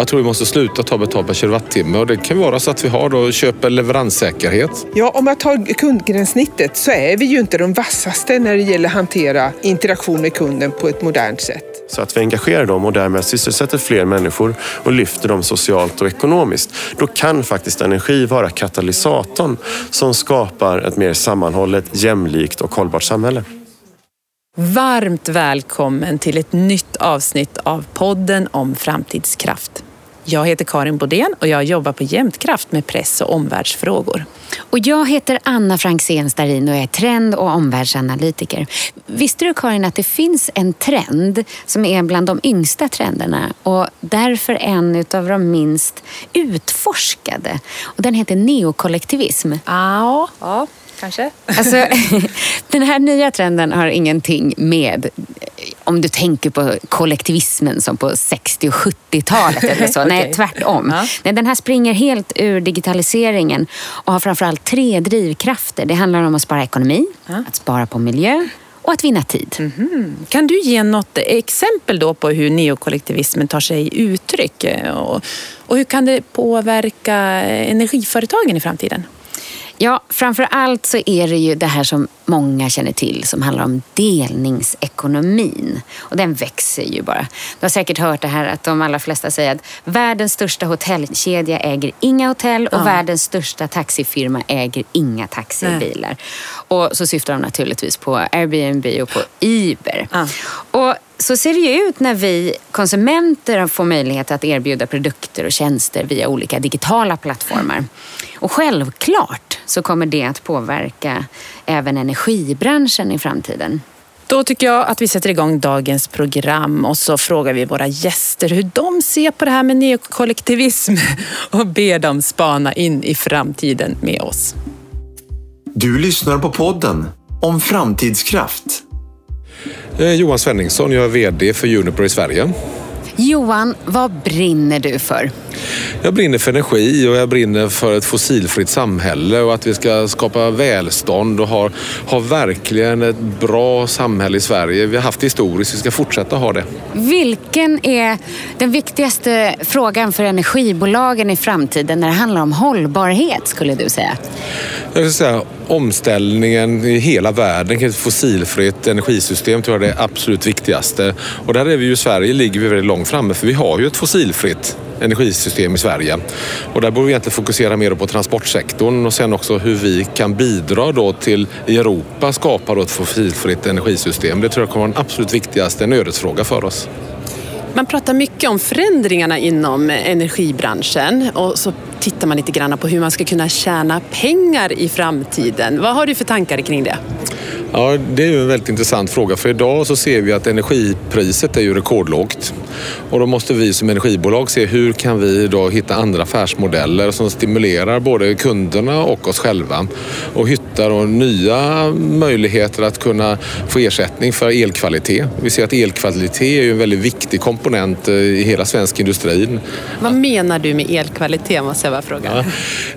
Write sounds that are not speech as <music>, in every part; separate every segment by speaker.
Speaker 1: Jag tror vi måste sluta ta betalt per kilowattimme och det kan vara så att vi har då, köper leveranssäkerhet.
Speaker 2: Ja, om man tar kundgränssnittet så är vi ju inte de vassaste när det gäller att hantera interaktion med kunden på ett modernt sätt.
Speaker 3: Så att vi engagerar dem och därmed sysselsätter fler människor och lyfter dem socialt och ekonomiskt. Då kan faktiskt energi vara katalysatorn som skapar ett mer sammanhållet, jämlikt och hållbart samhälle.
Speaker 4: Varmt välkommen till ett nytt avsnitt av podden om framtidskraft. Jag heter Karin Bodén och jag jobbar på Jämtkraft med press och omvärldsfrågor.
Speaker 5: Och jag heter Anna Franzén Starin och är trend och omvärldsanalytiker. Visste du Karin att det finns en trend som är bland de yngsta trenderna och därför en av de minst utforskade. Och den heter neokollektivism.
Speaker 4: Ja, ja kanske.
Speaker 5: Alltså, <laughs> den här nya trenden har ingenting med om du tänker på kollektivismen som på 60 och 70-talet eller så. okay. <laughs> Nej, tvärtom. Ja. Nej, den här springer helt ur digitaliseringen och har framförallt tre drivkrafter. Det handlar om att spara ekonomi, ja. att spara på miljö och att vinna tid. Mm
Speaker 4: -hmm. Kan du ge något exempel då på hur neokollektivismen tar sig uttryck? Och, och hur kan det påverka energiföretagen i framtiden?
Speaker 5: Ja, framför allt så är det ju det här som många känner till som handlar om delningsekonomin. Och den växer ju bara. Du har säkert hört det här att de allra flesta säger att världens största hotellkedja äger inga hotell och ja. världens största taxifirma äger inga taxibilar. Nej. Och så syftar de naturligtvis på Airbnb och på Uber. Ja. Och så ser det ju ut när vi konsumenter får möjlighet att erbjuda produkter och tjänster via olika digitala plattformar. Och självklart så kommer det att påverka även energibranschen i framtiden.
Speaker 4: Då tycker jag att vi sätter igång dagens program och så frågar vi våra gäster hur de ser på det här med neokollektivism <laughs> och ber dem spana in i framtiden med oss.
Speaker 6: Du lyssnar på podden om framtidskraft.
Speaker 1: Johan Svenningsson, jag är VD för Uniper i Sverige.
Speaker 5: Johan, vad brinner du för?
Speaker 1: Jag brinner för energi och jag brinner för ett fossilfritt samhälle och att vi ska skapa välstånd och ha, ha verkligen ett bra samhälle i Sverige. Vi har haft det historiskt, vi ska fortsätta ha det.
Speaker 5: Vilken är den viktigaste frågan för energibolagen i framtiden när det handlar om hållbarhet skulle du säga?
Speaker 1: Jag skulle säga omställningen i hela världen till ett fossilfritt energisystem tror jag är det absolut viktigaste. Och där är vi ju i Sverige ligger vi väldigt långt framme för vi har ju ett fossilfritt energisystem i Sverige. Och där borde vi egentligen fokusera mer på transportsektorn och sen också hur vi kan bidra då till i Europa skapa då ett fossilfritt energisystem. Det tror jag kommer vara den absolut viktigaste, en ödesfråga för oss.
Speaker 4: Man pratar mycket om förändringarna inom energibranschen och så tittar man lite grann på hur man ska kunna tjäna pengar i framtiden. Vad har du för tankar kring det?
Speaker 1: Ja, det är ju en väldigt intressant fråga för idag så ser vi att energipriset är ju rekordlågt. Och då måste vi som energibolag se hur kan vi då hitta andra affärsmodeller som stimulerar både kunderna och oss själva och hitta då nya möjligheter att kunna få ersättning för elkvalitet. Vi ser att elkvalitet är ju en väldigt viktig komponent eh, i hela svensk industri.
Speaker 4: Vad menar du med elkvalitet måste jag bara fråga.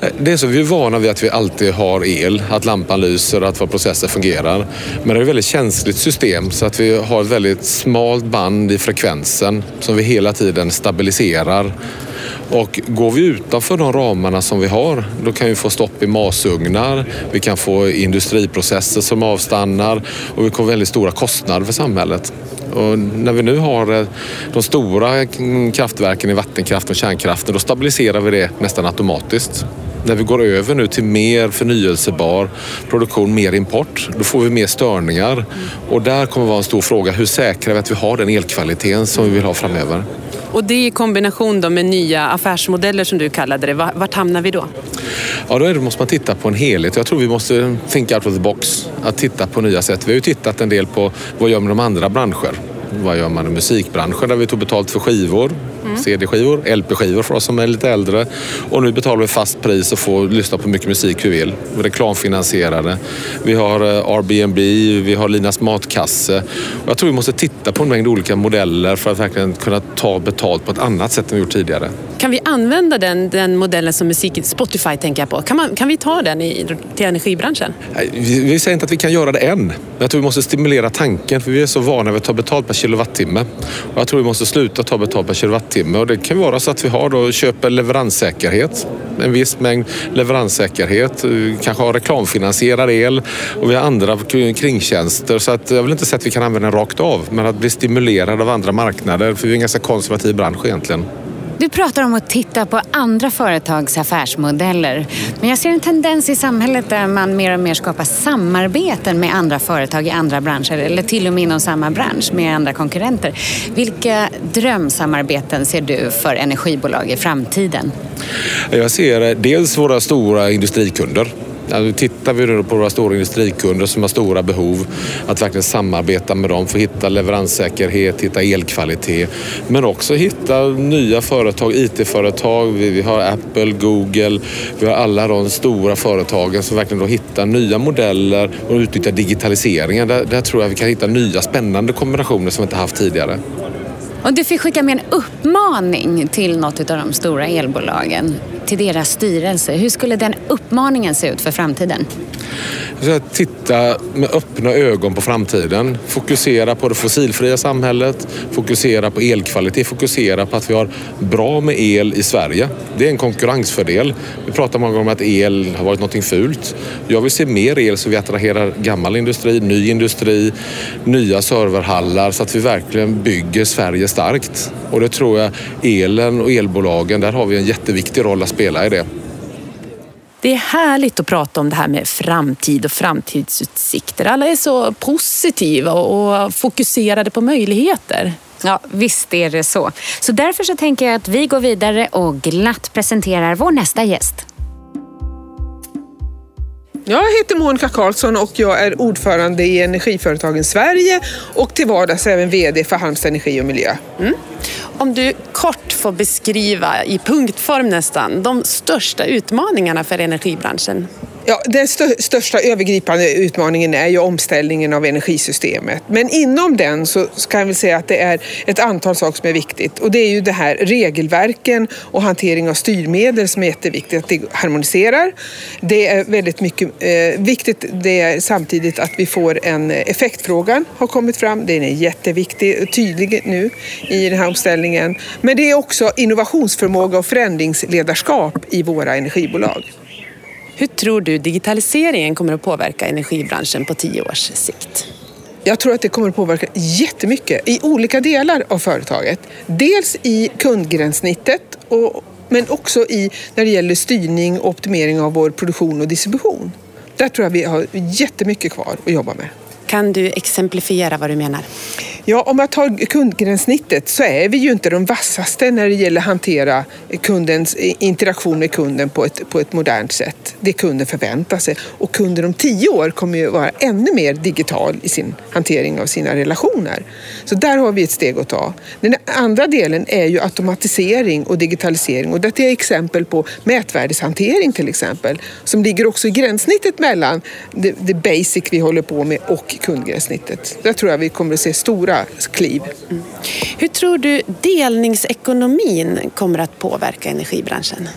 Speaker 1: Ja, det är så, vi är vana vid att vi alltid har el, att lampan lyser, att våra processer fungerar. Men det är ett väldigt känsligt system så att vi har ett väldigt smalt band i frekvensen som vi hela tiden stabiliserar. Och går vi utanför de ramarna som vi har, då kan vi få stopp i masugnar, vi kan få industriprocesser som avstannar och vi får väldigt stora kostnader för samhället. Och när vi nu har eh, de stora mm, kraftverken i vattenkraft och kärnkraften, då stabiliserar vi det nästan automatiskt. När vi går över nu till mer förnyelsebar produktion, mer import, då får vi mer störningar. Och där kommer vara en stor fråga, hur säkrar vi att vi har den elkvaliteten som vi vill ha framöver?
Speaker 4: Och det i kombination då med nya affärsmodeller som du kallade det, vart hamnar vi då?
Speaker 1: Ja, då måste man titta på en helhet. Jag tror vi måste think out of the box, att titta på nya sätt. Vi har ju tittat en del på vad gör man med de andra branscher? Vad gör man i musikbranschen där vi tog betalt för skivor? Mm. CD-skivor, LP-skivor för oss som är lite äldre. Och nu betalar vi fast pris och får lyssna på mycket musik vi vill. Reklamfinansierade. Vi har eh, Airbnb, vi har Linas matkasse. Och jag tror vi måste titta på en mängd olika modeller för att verkligen kunna ta betalt på ett annat sätt än vi gjort tidigare.
Speaker 4: Kan vi använda den, den modellen som musik, Spotify tänker jag på, kan, man, kan vi ta den i, till energibranschen?
Speaker 1: Vi, vi säger inte att vi kan göra det än. Jag tror vi måste stimulera tanken för vi är så vana vid att ta betalt per kilowattimme. Och jag tror vi måste sluta ta betalt per kilowattimme och det kan vara så att vi har då, köper leveranssäkerhet. En viss mängd leveranssäkerhet, kanske har reklamfinansierad el och vi har andra kringtjänster. Så att jag vill inte säga att vi kan använda den rakt av men att bli stimulerad av andra marknader för vi är en ganska konservativ bransch egentligen.
Speaker 5: Du pratar om att titta på andra företags affärsmodeller. Men jag ser en tendens i samhället där man mer och mer skapar samarbeten med andra företag i andra branscher eller till och med inom samma bransch med andra konkurrenter. Vilka drömsamarbeten ser du för energibolag i framtiden?
Speaker 1: Jag ser eh, dels våra stora industrikunder Alltså, tittar vi på våra stora industrikunder som har stora behov, att verkligen samarbeta med dem för att hitta leveranssäkerhet, hitta elkvalitet, men också hitta nya företag, IT-företag. Vi har Apple, Google, vi har alla de stora företagen som verkligen då hittar nya modeller och utnyttjar digitaliseringen. Där, där tror jag vi kan hitta nya spännande kombinationer som vi inte haft tidigare.
Speaker 5: Om du fick skicka med en uppmaning till något av de stora elbolagen, till deras styrelse, hur skulle den uppmaningen se ut för framtiden?
Speaker 1: Titta med öppna ögon på framtiden. Fokusera på det fossilfria samhället, fokusera på elkvalitet, fokusera på att vi har bra med el i Sverige. Det är en konkurrensfördel. Vi pratar många gånger om att el har varit något fult. Jag vill se mer el så vi attraherar gammal industri, ny industri, nya serverhallar så att vi verkligen bygger Sverige starkt. Och det tror jag elen och elbolagen, där har vi en jätteviktig roll att spela i det.
Speaker 4: Det är härligt att prata om det här med framtid och framtidsutsikter. Alla är så positiva och fokuserade på möjligheter.
Speaker 5: Ja, visst är det så. Så därför så tänker jag att vi går vidare och glatt presenterar vår nästa gäst.
Speaker 2: Jag heter Monica Karlsson och jag är ordförande i Energiföretagen Sverige och till vardags även VD för Halmstad Energi och Miljö. Mm.
Speaker 4: Om du kort får beskriva, i punktform nästan, de största utmaningarna för energibranschen
Speaker 2: Ja, den st största övergripande utmaningen är ju omställningen av energisystemet. Men inom den så kan vi säga att det är ett antal saker som är viktigt. Och det är ju det här regelverken och hantering av styrmedel som är jätteviktigt att det harmoniserar. Det är väldigt mycket eh, viktigt. Det är samtidigt att vi får en effektfrågan har kommit fram. Den är jätteviktig och tydlig nu i den här omställningen. Men det är också innovationsförmåga och förändringsledarskap i våra energibolag.
Speaker 4: Hur tror du digitaliseringen kommer att påverka energibranschen på tio års sikt?
Speaker 2: Jag tror att det kommer att påverka jättemycket i olika delar av företaget. Dels i kundgränssnittet och, men också i när det gäller styrning och optimering av vår produktion och distribution. Där tror jag vi har jättemycket kvar att jobba med.
Speaker 4: Kan du exemplifiera vad du menar?
Speaker 2: Ja, om jag tar kundgränssnittet så är vi ju inte de vassaste när det gäller att hantera kundens eh, interaktion med kunden på ett, på ett modernt sätt. Det kunden förväntar sig. Och kunden om tio år kommer ju vara ännu mer digital i sin hantering av sina relationer. Så där har vi ett steg att ta. Den andra delen är ju automatisering och digitalisering och detta är exempel på mätvärdeshantering till exempel som ligger också i gränssnittet mellan det, det basic vi håller på med och kundgränssnittet. Där tror jag vi kommer att se stora kliv. Mm.
Speaker 4: Hur tror du delningsekonomin kommer att påverka energibranschen?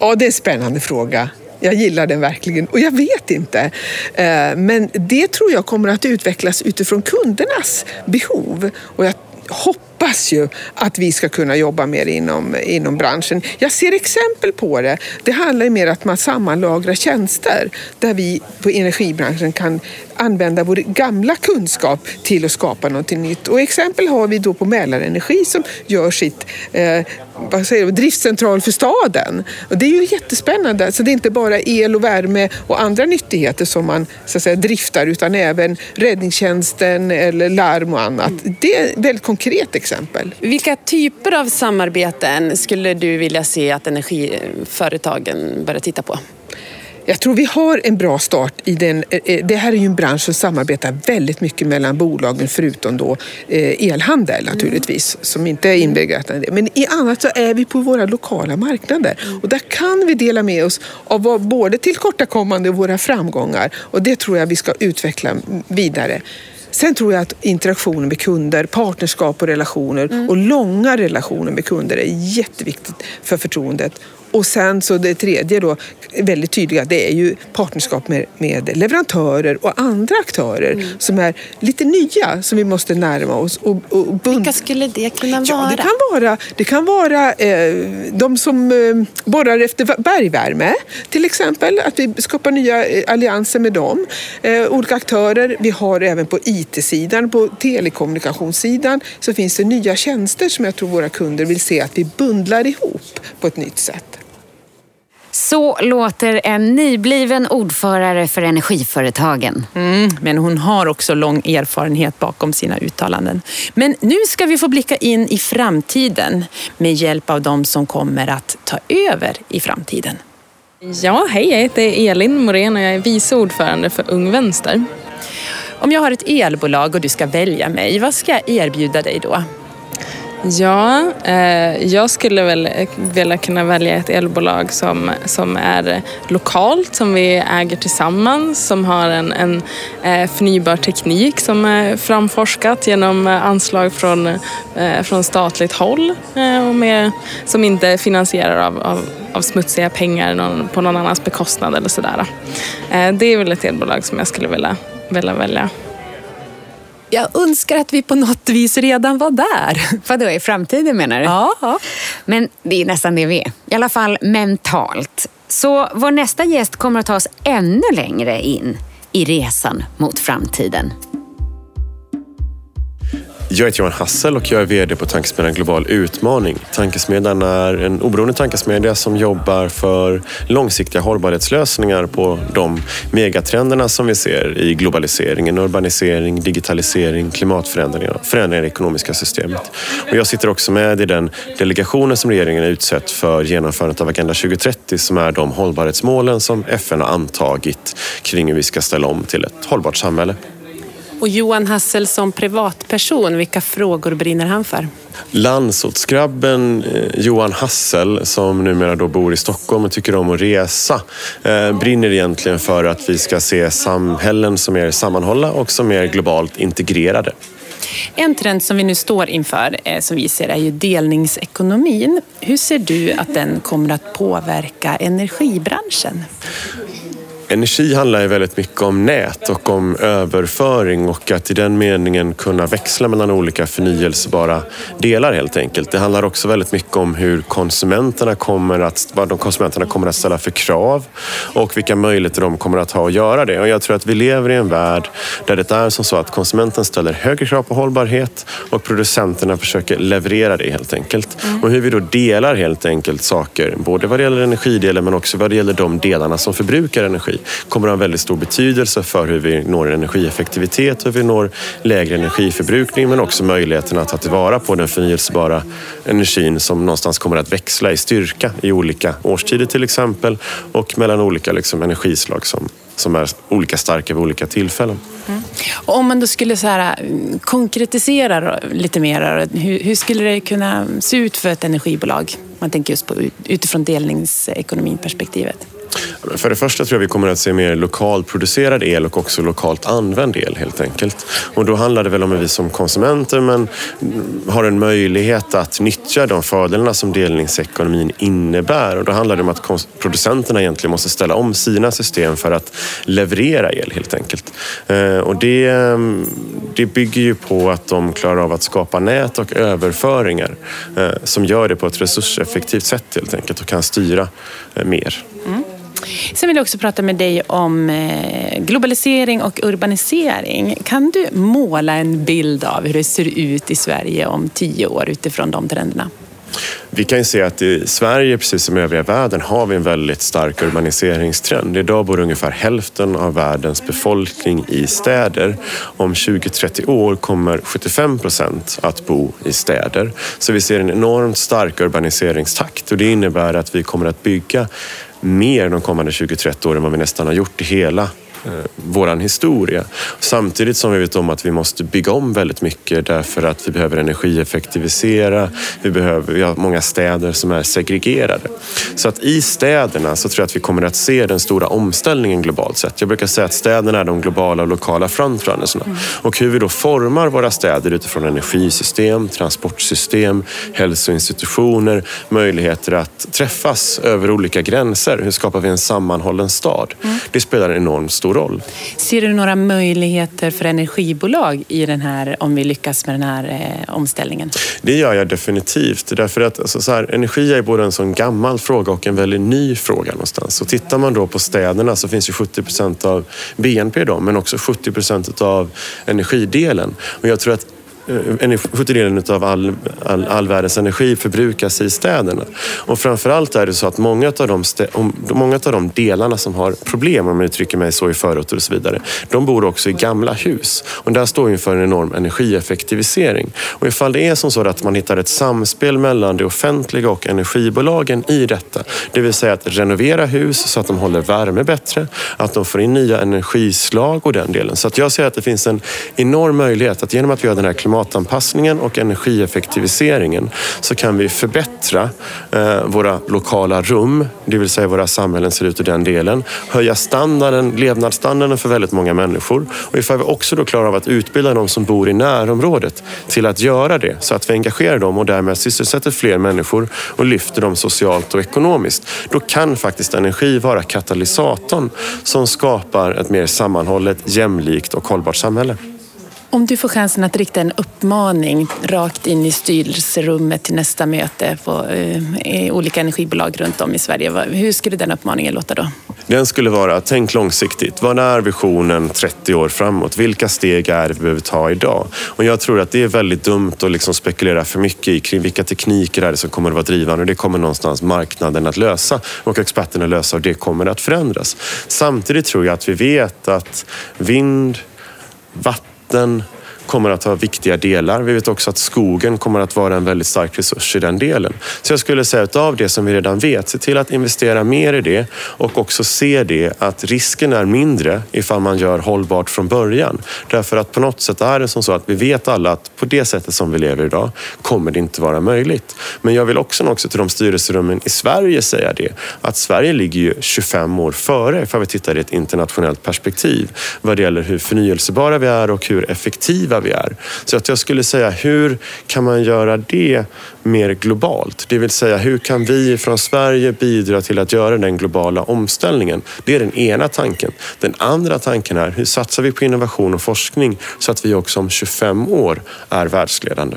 Speaker 2: Ja, det är en spännande fråga. Jag gillar den verkligen och jag vet inte. Eh, men det tror jag kommer att utvecklas utifrån kundernas behov. Och jag hoppas ju att vi ska kunna jobba mer inom, inom branschen. Jag ser exempel på det. Det handlar ju mer om att man sammanlagrar tjänster där vi på energibranschen kan använda vår gamla kunskap till att skapa någonting nytt. Och exempel har vi då på Mälarenergi som gör sitt eh, vad säger du, driftcentral för staden. Och det är ju jättespännande. Så det är inte bara el och värme och andra nyttigheter som man så att säga, driftar utan även räddningstjänsten eller larm och annat. Det är ett väldigt konkret exempel.
Speaker 4: Vilka typer av samarbeten skulle du vilja se att energiföretagen börjar titta på?
Speaker 2: Jag tror vi har en bra start i den. Eh, eh, det här är ju en bransch som samarbetar väldigt mycket mellan bolagen förutom då eh, elhandel naturligtvis som inte är inbegripen i det. Men i annat så är vi på våra lokala marknader och där kan vi dela med oss av både tillkortakommande och våra framgångar och det tror jag vi ska utveckla vidare. Sen tror jag att interaktionen med kunder, partnerskap och relationer och långa relationer med kunder är jätteviktigt för förtroendet. Och sen så det tredje då, väldigt tydliga, det är ju partnerskap med, med leverantörer och andra aktörer som är lite nya som vi måste närma oss. Och, och bund-
Speaker 4: Vilka skulle det kunna
Speaker 2: Ja,
Speaker 4: vara?
Speaker 2: det kan vara, det kan vara eh, de som eh, borrar efter bergvärme till exempel. Att vi skapar nya eh, allianser med dem. Eh, olika aktörer. Vi har även på IT-sidan, på telekommunikationssidan så finns det nya tjänster som jag tror våra kunder vill se att vi bundlar ihop på ett nytt sätt.
Speaker 5: Så låter en nybliven ordförare för Energiföretagen.
Speaker 4: Mm, men hon har också lång erfarenhet bakom sina uttalanden. Men nu ska vi få blicka in i framtiden med hjälp av de som kommer att ta över i framtiden.
Speaker 7: Ja, hej, jag heter Elin Morén och jag är vice ordförande för Ung Vänster.
Speaker 4: Om jag har ett elbolag och du ska välja mig, vad ska jag erbjuda dig då?
Speaker 7: Ja, eh, jag skulle väl eh, vilja kunna välja ett elbolag som, som är lokalt, som vi äger tillsammans, som har en, en eh, förnybar teknik som är framforskat genom anslag från, eh, från statligt håll eh, och med, som inte är finansierar av, av, av smutsiga pengar någon, på någon annans bekostnad eller sådär. Eh, det är väl ett elbolag som jag skulle vilja, vilja välja.
Speaker 4: Jag önskar att vi på något vis redan var där.
Speaker 5: Vadå, i framtiden menar du?
Speaker 4: Ja, ja.
Speaker 5: Men det är nästan det vi är. I alla fall mentalt. Så vår nästa gäst kommer att ta oss ännu längre in i resan mot framtiden.
Speaker 3: Jag heter Johan Hassel och jag är VD på tankesmedjan Global Utmaning. Tankesmedjan är en oberoende tankesmedja som jobbar för långsiktiga hållbarhetslösningar på de megatrenderna som vi ser i globaliseringen, urbanisering, digitalisering, klimatförändringar och förändringar i det ekonomiska systemet. Och jag sitter också med i den delegationen som regeringen har utsett för genomförandet av Agenda 2030 som är de hållbarhetsmålen som FN har antagit kring hur vi ska ställa om till ett hållbart samhälle.
Speaker 4: Och Johan Hassel som privatperson, vilka frågor brinner han för?
Speaker 3: Landsortsgrabben eh, Johan Hassel som numera då bor i Stockholm och tycker om att resa eh, brinner egentligen för att vi ska se samhällen som är sammanhållna och som är globalt integrerade.
Speaker 4: En trend som vi nu står inför, eh, som vi ser, är ju delningsekonomin. Hur ser du att den kommer att påverka energibranschen?
Speaker 3: Energi handlar ju väldigt mycket om nät och om överföring och att i den meningen kunna växla mellan olika förnyelsebara delar helt enkelt. Det handlar också väldigt mycket om hur konsumenterna kommer att, vad de konsumenterna kommer att ställa för krav och vilka möjligheter de kommer att ha att göra det. Och jag tror att vi lever i en värld där det är som så att konsumenten ställer högre krav på hållbarhet och producenterna försöker leverera det helt enkelt. Och hur vi då delar helt enkelt saker, både vad det gäller energidelen men också vad det gäller de delarna som förbrukar energi kommer att ha en väldigt stor betydelse för hur vi når energieffektivitet, hur vi når lägre energiförbrukning men också möjligheten att ta tillvara på den förnyelsebara energin som någonstans kommer att växla i styrka i olika årstider till exempel och mellan olika liksom, energislag som, som är olika starka vid olika tillfällen. Mm.
Speaker 4: Och om man då skulle så här, mm, konkretisera lite mer, hur, hur skulle det kunna se ut för ett energibolag? Man tänker just på utifrån delningsekonomin-perspektivet.
Speaker 3: För det första tror jag vi kommer att se mer lokalt producerad el och också lokalt använd el helt enkelt. Och då handlar det väl om att vi som konsumenter men mm, har en möjlighet att nyttja de fördelarna som delningsekonomin innebär. Och då handlar det om att producenterna egentligen måste ställa om sina system för att leverera el helt enkelt. Eh, och det, mm, det bygger ju på att de klarar av att skapa nät och överföringar eh, som gör det på ett resurseffektivt sätt helt enkelt och kan styra eh, mer. mer.
Speaker 4: Sen vill jag också prata med dig om eh, globalisering och urbanisering. Kan du måla en bild av hur det ser ut i Sverige om tio år utifrån de trenderna?
Speaker 3: Vi kan ju se att i Sverige, precis som i övriga världen, har vi en väldigt stark urbaniseringstrend. Idag bor ungefär hälften av världens befolkning i städer. Om 20-30 år kommer 75 procent att bo i städer. Så vi ser en enormt stark urbaniseringstakt och det innebär att vi kommer att bygga mer de kommande 20-30 åren än vad vi nästan har gjort i hela våran historia. Samtidigt som vi vet om att vi måste bygga om väldigt mycket därför att vi behöver energieffektivisera. Vi, behöver, vi har många städer som är segregerade. Så att i städerna så tror jag att vi kommer att se den stora omställningen globalt sett. Jag brukar säga att städerna är de globala och lokala frontrunnersna. Och hur vi då formar våra städer utifrån energisystem, transportsystem, hälsoinstitutioner, möjligheter att träffas över olika gränser. Hur skapar vi en sammanhållen stad? Mm. Det spelar en enormt stor roll.
Speaker 4: Ser du några möjligheter för energibolag i den här, om vi lyckas med den här eh, omställningen?
Speaker 3: Det gör jag definitivt. Därför att alltså, så här, energi är både en sån gammal fråga och en väldigt ny fråga någonstans. Så tittar man då på städerna så finns ju 70 procent av BNP då, men också 70 procent av energidelen. Och jag tror att Eh, 70-delen av all, all, all världens energi förbrukas i städerna. Och framförallt är det så att många av, de många av de delarna som har problem, om jag uttrycker mig så, i förorter och så vidare, de bor också i gamla hus. Och där står vi inför en enorm energieffektivisering. Och ifall det är som så att man hittar ett samspel mellan det offentliga och energibolagen i detta, det vill säga att renovera hus så att de håller värme bättre, att de får in nya energislag och den delen. Så att jag ser att det finns en enorm möjlighet att genom att vi har den här klimat klimatanpassningen och energieffektiviseringen så kan vi förbättra eh, våra lokala rum, det vill säga våra samhällen ser ut i den delen. Höja standarden, levnadsstandarden för väldigt många människor. Och ifall vi också då klarar av att utbilda de som bor i närområdet till att göra det så att vi engagerar dem och därmed sysselsätter fler människor och lyfter dem socialt och ekonomiskt. Då kan faktiskt energi vara katalysatorn som skapar ett mer sammanhållet, jämlikt och hållbart samhälle.
Speaker 4: Om du får chansen att rikta en uppmaning rakt in i styrelserummet till nästa möte på eh, olika energibolag runt om i Sverige. Hur skulle den uppmaningen låta då?
Speaker 3: Den skulle vara, tänk långsiktigt. Vad är visionen 30 år framåt? Vilka steg är det vi behöver ta idag? Och jag tror att det är väldigt dumt att liksom spekulera för mycket i kring vilka tekniker är det som kommer att vara drivande. Det kommer någonstans marknaden att lösa och experterna lösa och det kommer att förändras. Samtidigt tror jag att vi vet att vind, vatten vatten kommer att ha viktiga delar. Vi vet också att skogen kommer att vara en väldigt stark resurs i den delen. Så jag skulle säga att av det som vi redan vet, se till att investera mer i det och också se det att risken är mindre ifall man gör hållbart från början. Därför att på något sätt är det som så att vi vet alla att på det sättet som vi lever idag kommer det inte vara möjligt. Men jag vill också, också till de styrelserummen i Sverige säga det, att Sverige ligger ju 25 år före ifall vi tittar i ett internationellt perspektiv vad det gäller hur förnyelsebara vi är och hur effektiva vi är. Så att jag skulle säga, hur kan man göra det mer globalt? Det vill säga, hur kan vi från Sverige bidra till att göra den globala omställningen? Det är den ena tanken. Den andra tanken är, hur satsar vi på innovation och forskning så att vi också om 25 år är världsledande?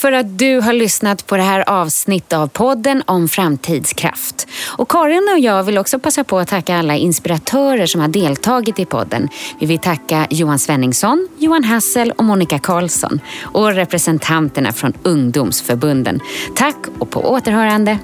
Speaker 5: Tack för att du har lyssnat på det här avsnittet av podden om framtidskraft. Och Karin och jag vill också passa på att tacka alla inspiratörer som har deltagit i podden. Vi vill tacka Johan Svenningsson, Johan Hassel och Monica Karlsson och representanterna från ungdomsförbunden. Tack och på återhörande.